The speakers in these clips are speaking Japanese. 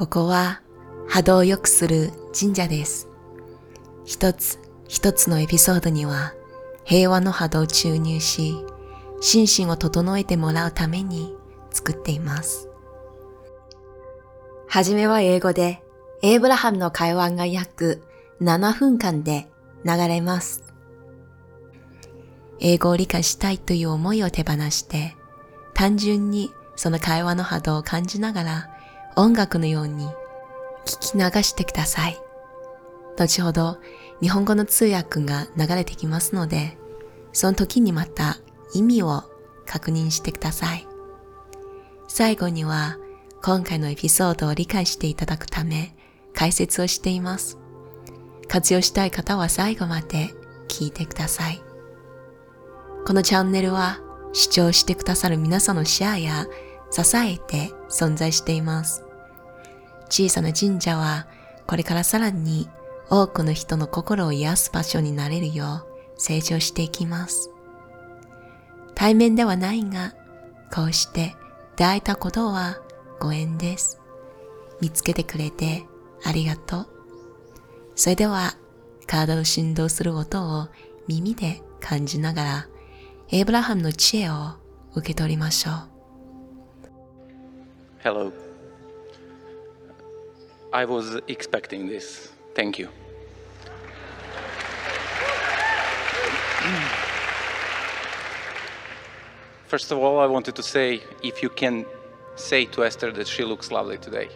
ここは波動を良くする神社です。一つ一つのエピソードには平和の波動を注入し、心身を整えてもらうために作っています。はじめは英語で、エイブラハムの会話が約7分間で流れます。英語を理解したいという思いを手放して、単純にその会話の波動を感じながら音楽のように聞き流してください。後ほど日本語の通訳が流れてきますので、その時にまた意味を確認してください。最後には今回のエピソードを理解していただくため解説をしています。活用したい方は最後まで聞いてください。このチャンネルは視聴してくださる皆さんのシェアや支えて存在しています。小さな神社はこれからさらに多くの人の心を癒す場所になれるよう成長していきます。対面ではないが、こうして出会えたことはご縁です。見つけてくれてありがとう。それでは、体を振動する音を耳で感じながら、エイブラハムの知恵を受け取りましょう。Hello. I was expecting this. Thank you. First of all, I wanted to say if you can say to Esther that she looks lovely today.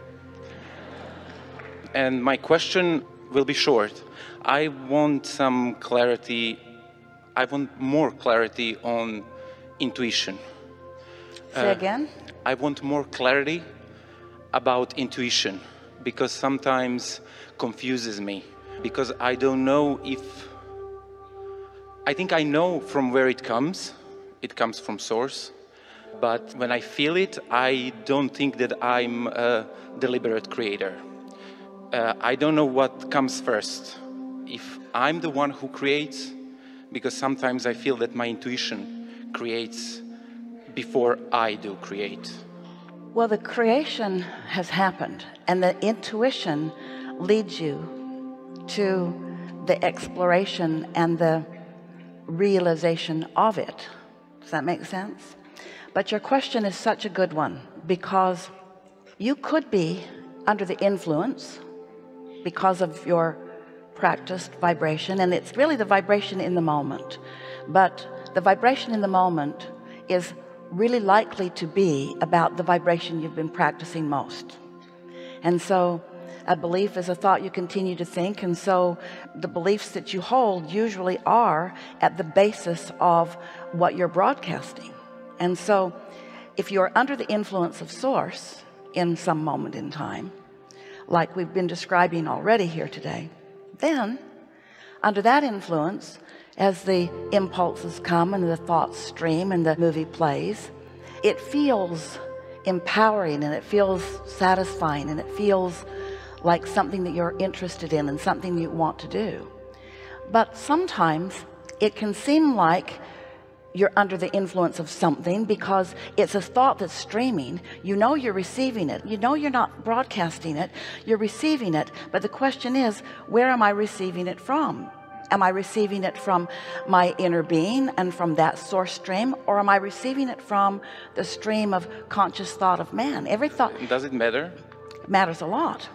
And my question will be short. I want some clarity, I want more clarity on intuition. Say again. I want more clarity about intuition because sometimes confuses me because I don't know if I think I know from where it comes. It comes from source. But when I feel it, I don't think that I'm a deliberate creator. Uh, I don't know what comes first. If I'm the one who creates, because sometimes I feel that my intuition creates before I do create. Well, the creation has happened, and the intuition leads you to the exploration and the realization of it. Does that make sense? But your question is such a good one because you could be under the influence because of your practiced vibration, and it's really the vibration in the moment. But the vibration in the moment is really likely to be about the vibration you've been practicing most. And so a belief is a thought you continue to think. And so the beliefs that you hold usually are at the basis of what you're broadcasting. And so if you're under the influence of source in some moment in time, like we've been describing already here today, then under that influence, as the impulses come and the thoughts stream and the movie plays, it feels empowering and it feels satisfying and it feels like something that you're interested in and something you want to do. But sometimes it can seem like you're under the influence of something because it's a thought that's streaming. You know you're receiving it. You know you're not broadcasting it. You're receiving it. But the question is, where am I receiving it from? Am I receiving it from my inner being and from that source stream? Or am I receiving it from the stream of conscious thought of man? Every thought Does it matter? matters a lot.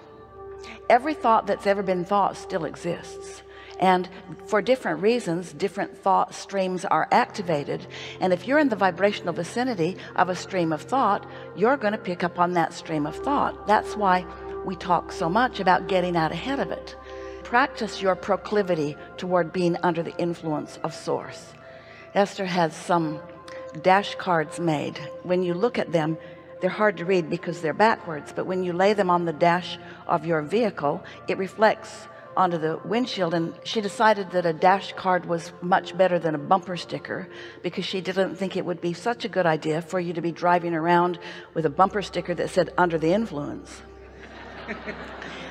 Every thought that's ever been thought still exists. And for different reasons, different thought streams are activated. And if you're in the vibrational vicinity of a stream of thought, you're going to pick up on that stream of thought. That's why we talk so much about getting out ahead of it. Practice your proclivity toward being under the influence of source. Esther has some dash cards made. When you look at them, they're hard to read because they're backwards, but when you lay them on the dash of your vehicle, it reflects onto the windshield and she decided that a dash card was much better than a bumper sticker because she didn't think it would be such a good idea for you to be driving around with a bumper sticker that said under the influence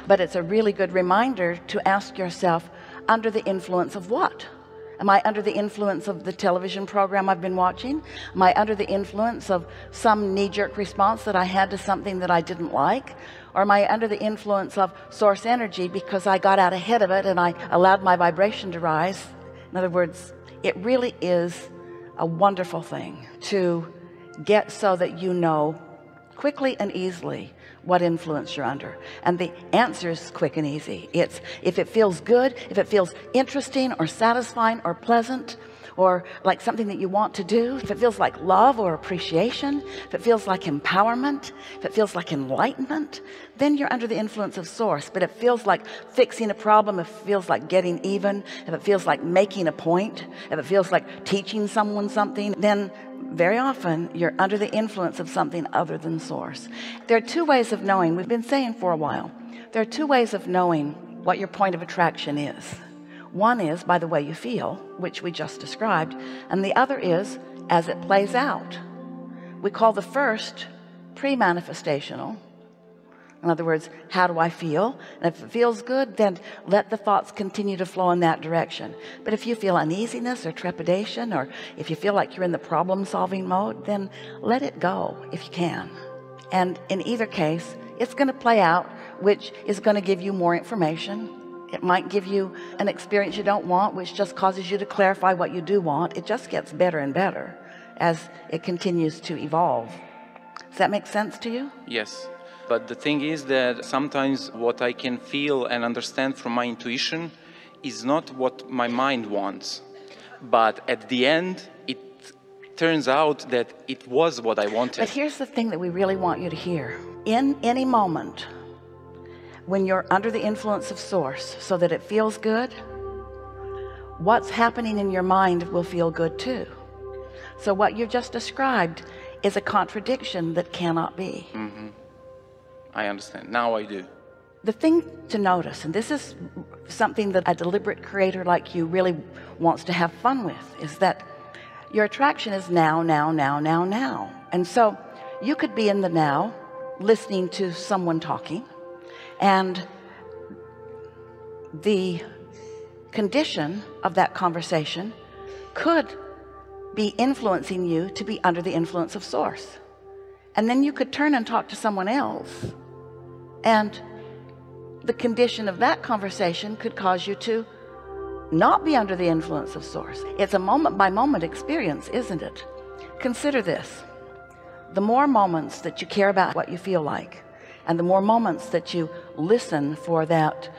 but it's a really good reminder to ask yourself under the influence of what Am I under the influence of the television program I've been watching? Am I under the influence of some knee jerk response that I had to something that I didn't like? Or am I under the influence of source energy because I got out ahead of it and I allowed my vibration to rise? In other words, it really is a wonderful thing to get so that you know quickly and easily what influence you're under. And the answer is quick and easy. It's if it feels good if it feels interesting or satisfying or pleasant or like something that you want to do. If it feels like love or appreciation if it feels like empowerment if it feels like enlightenment then you're under the influence of source. But it feels like fixing a problem if it feels like getting even if it feels like making a point if it feels like teaching someone something then very often you're under the influence of something other than source. There are two ways of knowing. We've been saying for a while there are two ways of knowing what your point of attraction is one is by the way you feel which we just described and the other is as it plays out. We call the first pre-manifestational. In other words how do I feel? And if it feels good then let the thoughts continue to flow in that direction. But if you feel uneasiness or trepidation or if you feel like you're in the problem solving mode then let it go if you can. And in either case it's going to play out which is going to give you more information it might give you an experience you don't want which just causes you to clarify what you do want it just gets better and better as it continues to evolve does that make sense to you Yes. But the thing is that sometimes what I can feel and understand from my intuition is not what my mind wants. But at the end, it turns out that it was what I wanted. But here's the thing that we really want you to hear. In any moment, when you're under the influence of source so that it feels good, what's happening in your mind will feel good too. So what you've just described is a contradiction that cannot be. Mm-hmm. I understand. Now I do. The thing to notice, and this is something that a deliberate creator like you really wants to have fun with, is that your attraction is now, now, now, now, now. And so you could be in the now listening to someone talking and the condition of that conversation could be influencing you to be under the influence of source. And then you could turn and talk to someone else. And the condition of that conversation could cause you to not be under the influence of source. It's a moment by moment experience isn't it? Consider this. The more moments that you care about what you feel like and the more moments that you listen for that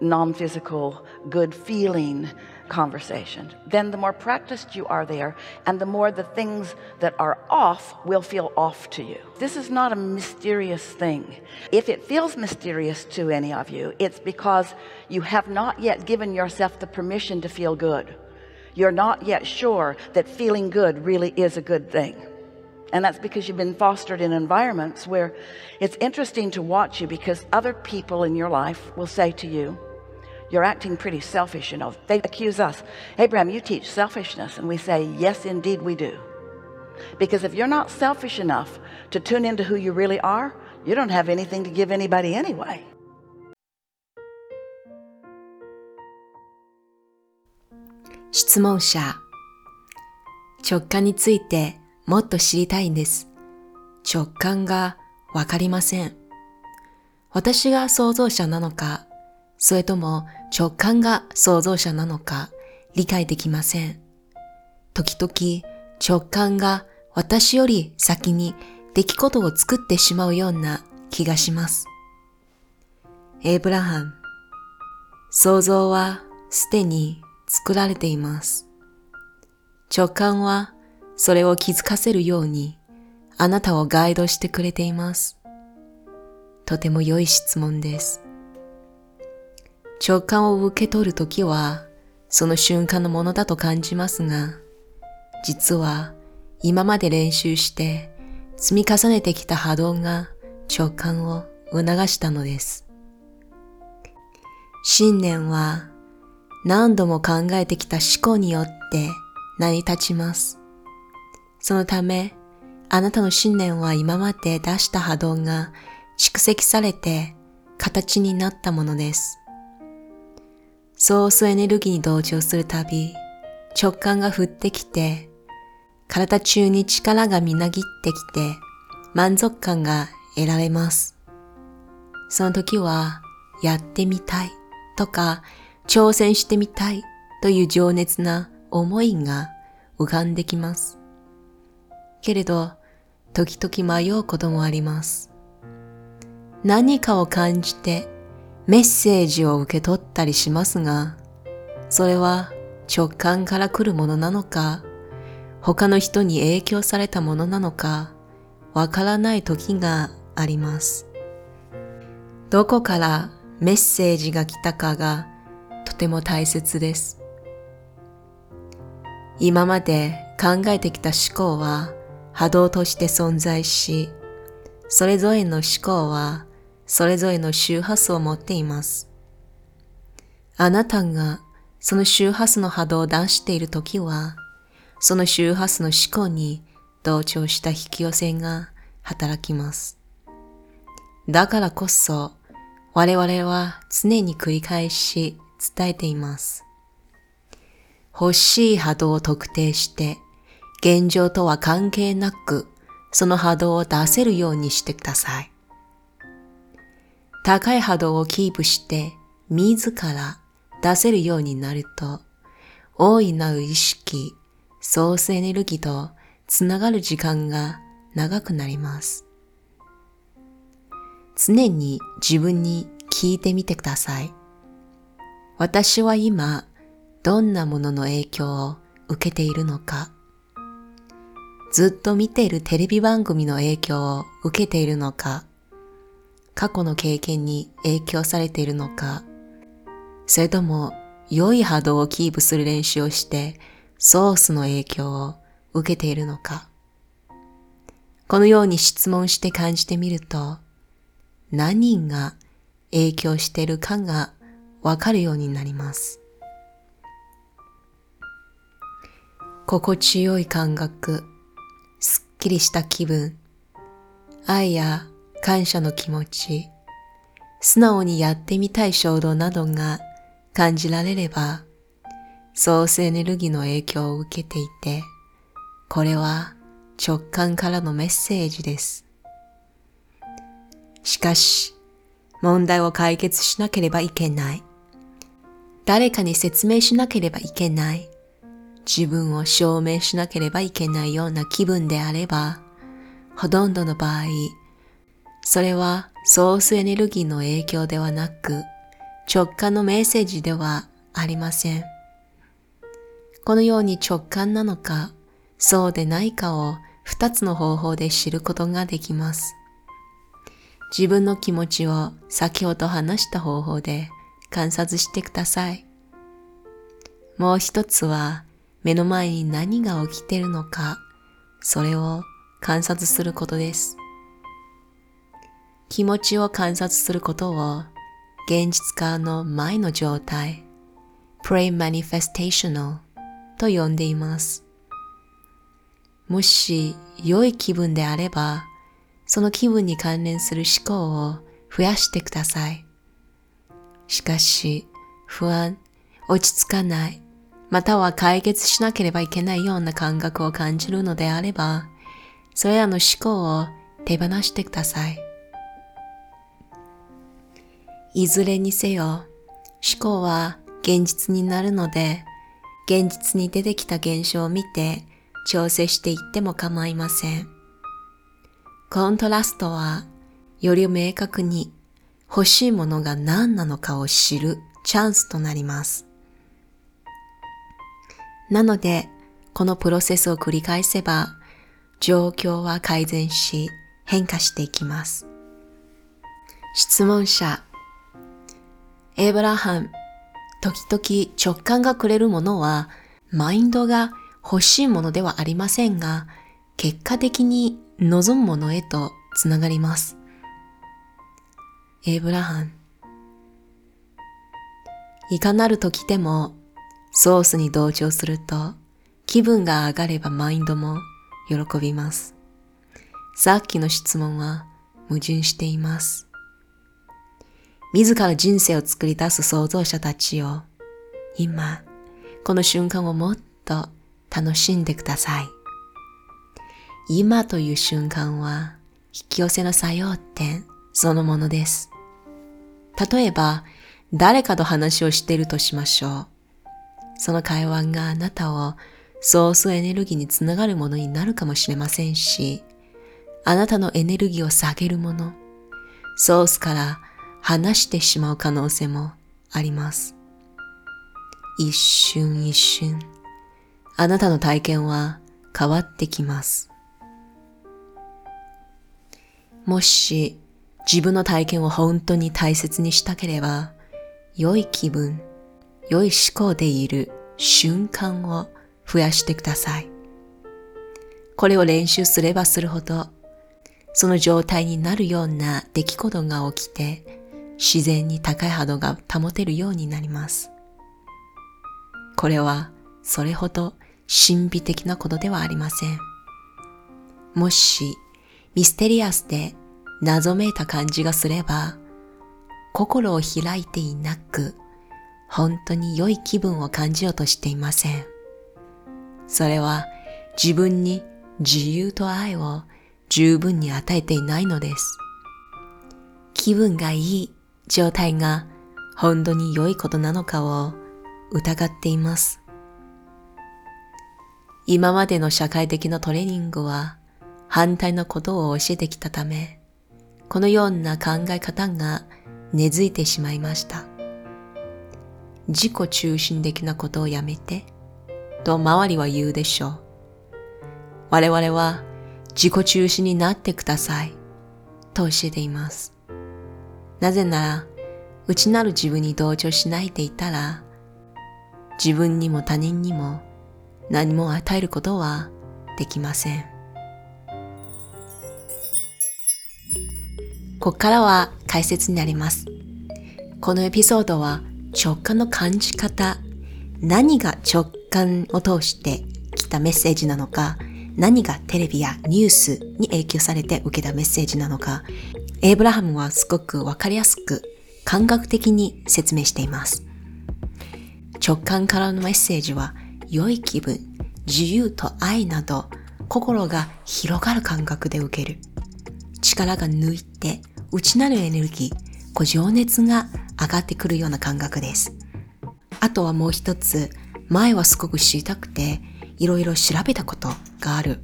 non-physical good feeling conversation then the more practiced you are there and the more the things that are off will feel off to you. This is not a mysterious thing. If it feels mysterious to any of you it's because you have not yet given yourself the permission to feel good. You're not yet sure that feeling good really is a good thing and that's because you've been fostered in environments where it's interesting to watch you because other people in your life will say to you you're acting pretty selfish you know they accuse us Abraham you teach selfishness and we say yes indeed we do because if you're not selfish enough to tune into who you really are you don't have anything to give anybody anyway 質問者直感について もっと知りたいんです。直感がわかりません。私が創造者なのか、それとも直感が創造者なのか理解できません。時々直感が私より先に出来事を作ってしまうような気がします。エイブラハム、想像はすでに作られています。直感はそれを気づかせるようにあなたをガイドしてくれています。とても良い質問です。直感を受け取るときはその瞬間のものだと感じますが、実は今まで練習して積み重ねてきた波動が直感を促したのです。信念は何度も考えてきた思考によって成り立ちます。そのため、あなたの信念は今まで出した波動が蓄積されて形になったものです。ソースエネルギーに同調するたび、直感が降ってきて、体中に力がみなぎってきて、満足感が得られます。その時は、やってみたいとか、挑戦してみたいという情熱な思いが浮かんできます。けれど、時々迷うこともあります。何かを感じてメッセージを受け取ったりしますが、それは直感から来るものなのか、他の人に影響されたものなのか、わからない時があります。どこからメッセージが来たかがとても大切です。今まで考えてきた思考は波動として存在し、それぞれの思考はそれぞれの周波数を持っています。あなたがその周波数の波動を出しているときは、その周波数の思考に同調した引き寄せが働きます。だからこそ、我々は常に繰り返し伝えています。欲しい波動を特定して、現状とは関係なく、その波動を出せるようにしてください。高い波動をキープして、自ら出せるようになると、大いなる意識、ソースエネルギーとつながる時間が長くなります。常に自分に聞いてみてください。私は今、どんなものの影響を受けているのか、ずっと見ているテレビ番組の影響を受けているのか、過去の経験に影響されているのか、それとも良い波動をキープする練習をしてソースの影響を受けているのか。このように質問して感じてみると、何が影響しているかがわかるようになります。心地よい感覚、きりした気分、愛や感謝の気持ち、素直にやってみたい衝動などが感じられれば、ソースエネルギーの影響を受けていて、これは直感からのメッセージです。しかし、問題を解決しなければいけない。誰かに説明しなければいけない。自分を証明しなければいけないような気分であれば、ほとんどの場合、それはソースエネルギーの影響ではなく、直感のメッセージではありません。このように直感なのか、そうでないかを二つの方法で知ることができます。自分の気持ちを先ほど話した方法で観察してください。もう一つは目の前に何が起きているのか、それを観察することです。気持ちを観察することを現実化の前の状態、pre-manifestational と呼んでいます。もし良い気分であれば、その気分に関連する思考を増やしてください。しかし、不安、落ち着かない、または解決しなければいけないような感覚を感じるのであれば、それらの思考を手放してください。いずれにせよ、思考は現実になるので、現実に出てきた現象を見て調整していっても構いません。コントラストは、より明確に欲しいものが何なのかを知るチャンスとなります。なので、このプロセスを繰り返せば、状況は改善し、変化していきます。質問者、エイブラハム、時々直感がくれるものは、マインドが欲しいものではありませんが、結果的に望むものへとつながります。エイブラハム、いかなる時でもソースに同調すると気分が上がればマインドも喜びます。さっきの質問は矛盾しています。自ら人生を作り出す創造者たちを今、この瞬間をもっと楽しんでください。今という瞬間は引き寄せの作用点そのものです。例えば、誰かと話をしているとしましょう。その会話があなたをソースエネルギーにつながるものになるかもしれませんし、あなたのエネルギーを下げるもの、ソースから離してしまう可能性もあります。一瞬一瞬、あなたの体験は変わってきます。もし自分の体験を本当に大切にしたければ、良い気分、良い思考でいる瞬間を増やしてください。これを練習すればするほど、その状態になるような出来事が起きて、自然に高い波動が保てるようになります。これはそれほど神秘的なことではありません。もしミステリアスで謎めいた感じがすれば、心を開いていなく、本当に良い気分を感じようとしていません。それは自分に自由と愛を十分に与えていないのです。気分がいい状態が本当に良いことなのかを疑っています。今までの社会的なトレーニングは反対のことを教えてきたため、このような考え方が根付いてしまいました。自己中心的なことをやめて、と周りは言うでしょう。我々は自己中心になってください、と教えています。なぜなら、内なる自分に同調しないでいたら、自分にも他人にも何も与えることはできません。ここからは解説になります。このエピソードは直感の感じ方、何が直感を通して来たメッセージなのか、何がテレビやニュースに影響されて受けたメッセージなのか、エイブラハムはすごくわかりやすく感覚的に説明しています。直感からのメッセージは良い気分、自由と愛など心が広がる感覚で受ける。力が抜いて内なるエネルギー、情熱が上がってくるような感覚です。あとはもう一つ、前はすごく知りたくて、いろいろ調べたことがある。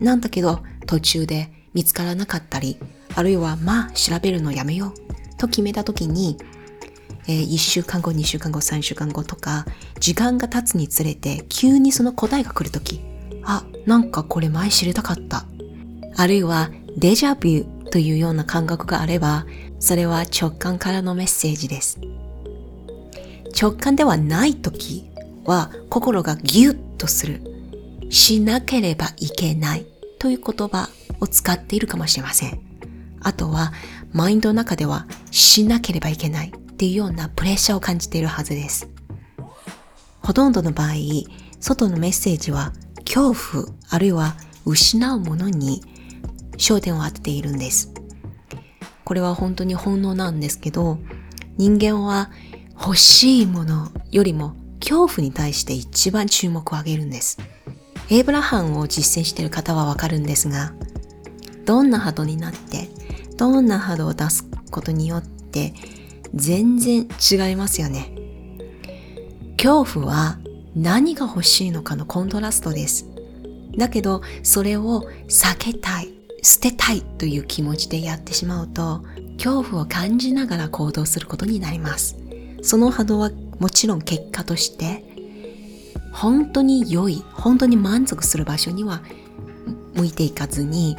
なんだけど、途中で見つからなかったり、あるいはまあ調べるのやめようと決めた時に、えー、1週間後、2週間後、3週間後とか、時間が経つにつれて急にその答えが来る時、あ、なんかこれ前知りたかった。あるいはデジャビューというような感覚があれば、それは直感からのメッセージです。直感ではない時は心がギュッとする。しなければいけないという言葉を使っているかもしれません。あとは、マインドの中ではしなければいけないっていうようなプレッシャーを感じているはずです。ほとんどの場合、外のメッセージは恐怖あるいは失うものに焦点を当てているんです。これは本当に本能なんですけど、人間は欲しいものよりも恐怖に対して一番注目を上げるんです。エイブラハンを実践している方はわかるんですが、どんな波動になって、どんな波動を出すことによって全然違いますよね。恐怖は何が欲しいのかのコントラストです。だけど、それを避けたい、捨てたいという気持ちでやってしまうと、恐怖を感じながら行動することになります。その波動はもちろん結果として本当に良い本当に満足する場所には向いていかずに、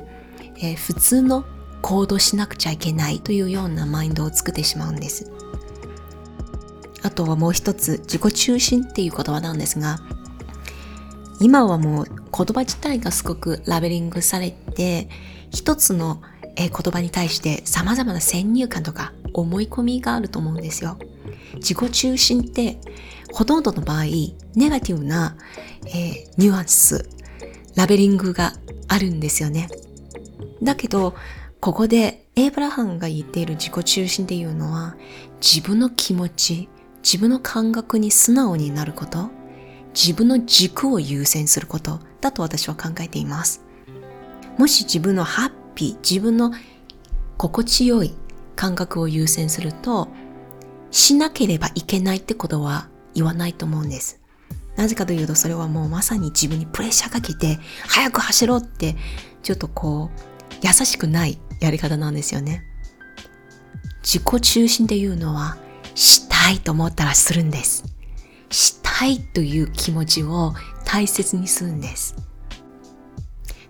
えー、普通の行動しなくちゃいけないというようなマインドを作ってしまうんですあとはもう一つ自己中心っていう言葉なんですが今はもう言葉自体がすごくラベリングされて一つの言葉に対して様々な先入観とか思い込みがあると思うんですよ。自己中心ってほとんどの場合ネガティブな、えー、ニュアンスラベリングがあるんですよねだけどここでエイブラハンが言っている自己中心っていうのは自分の気持ち自分の感覚に素直になること自分の軸を優先することだと私は考えています。もし自分のハッピー、自分の心地よい感覚を優先すると、しなければいけないってことは言わないと思うんです。なぜかというと、それはもうまさに自分にプレッシャーかけて、早く走ろうって、ちょっとこう、優しくないやり方なんですよね。自己中心っていうのは、したいと思ったらするんです。したいという気持ちを大切にするんです。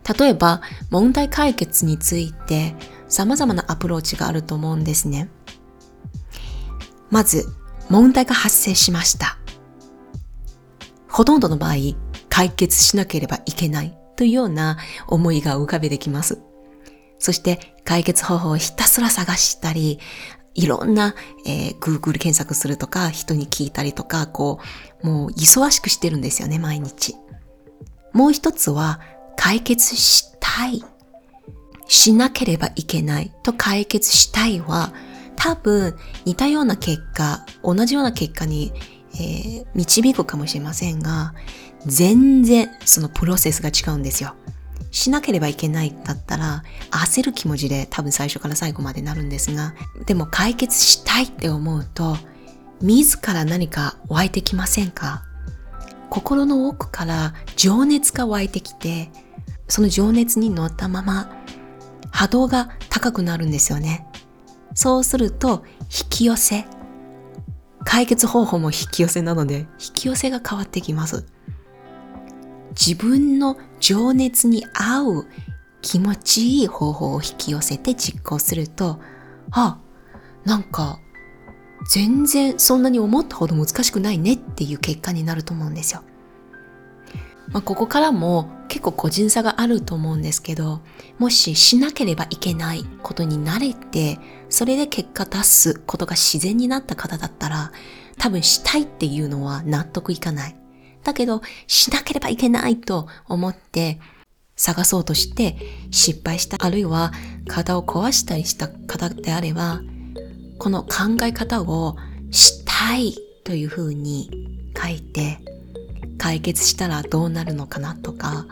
例えば、問題解決について様々なアプローチがあると思うんですね。まず、問題が発生しました。ほとんどの場合、解決しなければいけないというような思いが浮かべてきます。そして、解決方法をひたすら探したり、いろんな、えー Google 検索するとか、人に聞いたりとか、こう、もう忙しくしてるんですよね、毎日。もう一つは、解決したい。しなければいけないと解決したいは、多分似たような結果、同じような結果に、えー導くかもしれませんが、全然そのプロセスが違うんですよ。しなければいけないだったら焦る気持ちで多分最初から最後までなるんですが、でも解決したいって思うと、自ら何か湧いてきませんか？心の奥から情熱が湧いてきて、その情熱に乗ったまま波動が高くなるんですよね。そうすると引き寄せ。解決方法も引き寄せなので、引き寄せが変わってきます。自分の情熱に合う気持ちいい方法を引き寄せて実行すると、あ、なんか全然そんなに思ったほど難しくないねっていう結果になると思うんですよ。まあ、ここからも結構個人差があると思うんですけど、もししなければいけないことに慣れて、それで結果出すことが自然になった方だったら、多分したいっていうのは納得いかない。だけど、しなければいけないと思って探そうとして失敗した、あるいは体を壊したりした方であれば、この考え方をしたいというふうに書いて、解決したらどうなるのかなとか、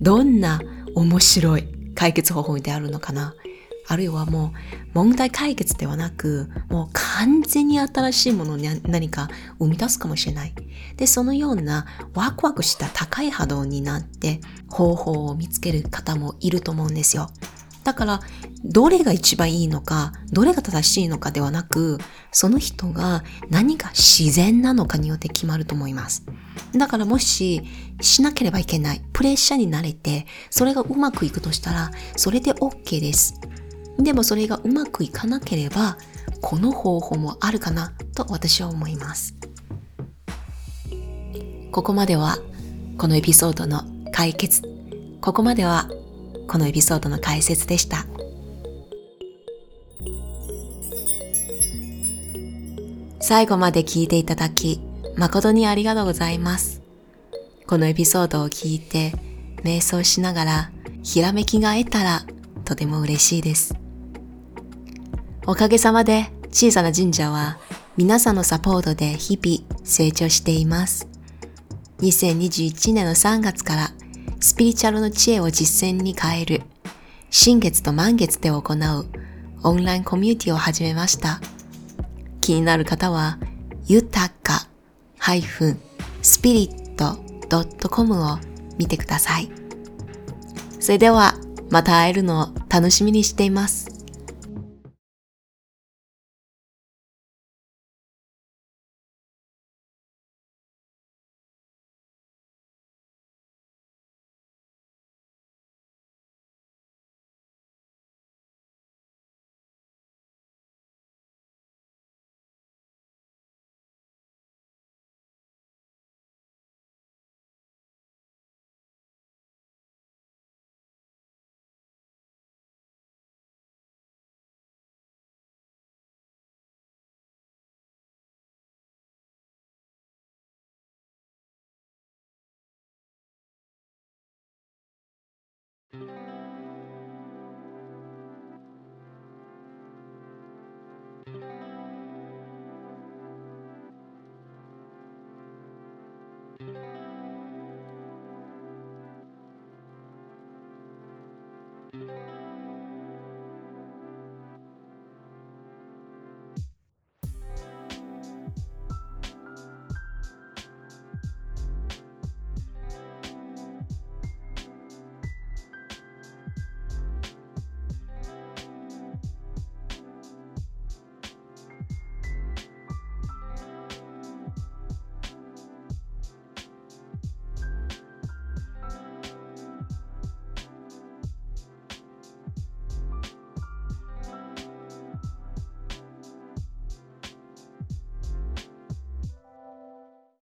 どんな面白い解決方法であるのかな。あるいはもう問題解決ではなく、もう完全に新しいものを何か生み出すかもしれない。で、そのようなワクワクした高い波動になって方法を見つける方もいると思うんですよ。だから、どれが一番いいのか、どれが正しいのかではなく、その人が何が自然なのかによって決まると思います。だからもし、しなければいけない、プレッシャーに慣れて、それがうまくいくとしたら、それで OK です。でもそれがうまくいかなければ、この方法もあるかなと私は思います。ここまでは、このエピソードの解決。ここまでは、このエピソードの解説でした。最後まで聞いていただき、誠にありがとうございます。このエピソードを聞いて、瞑想しながら、ひらめきが得たら、とても嬉しいです。おかげさまで、小さな神社は、皆さんのサポートで日々成長しています。2021年の3月から、スピリチュアルの知恵を実践に変える、新月と満月で行うオンラインコミュニティを始めました。気になる方は、豊か -spirit.com を見てください。それでは、また会えるのを楽しみにしています。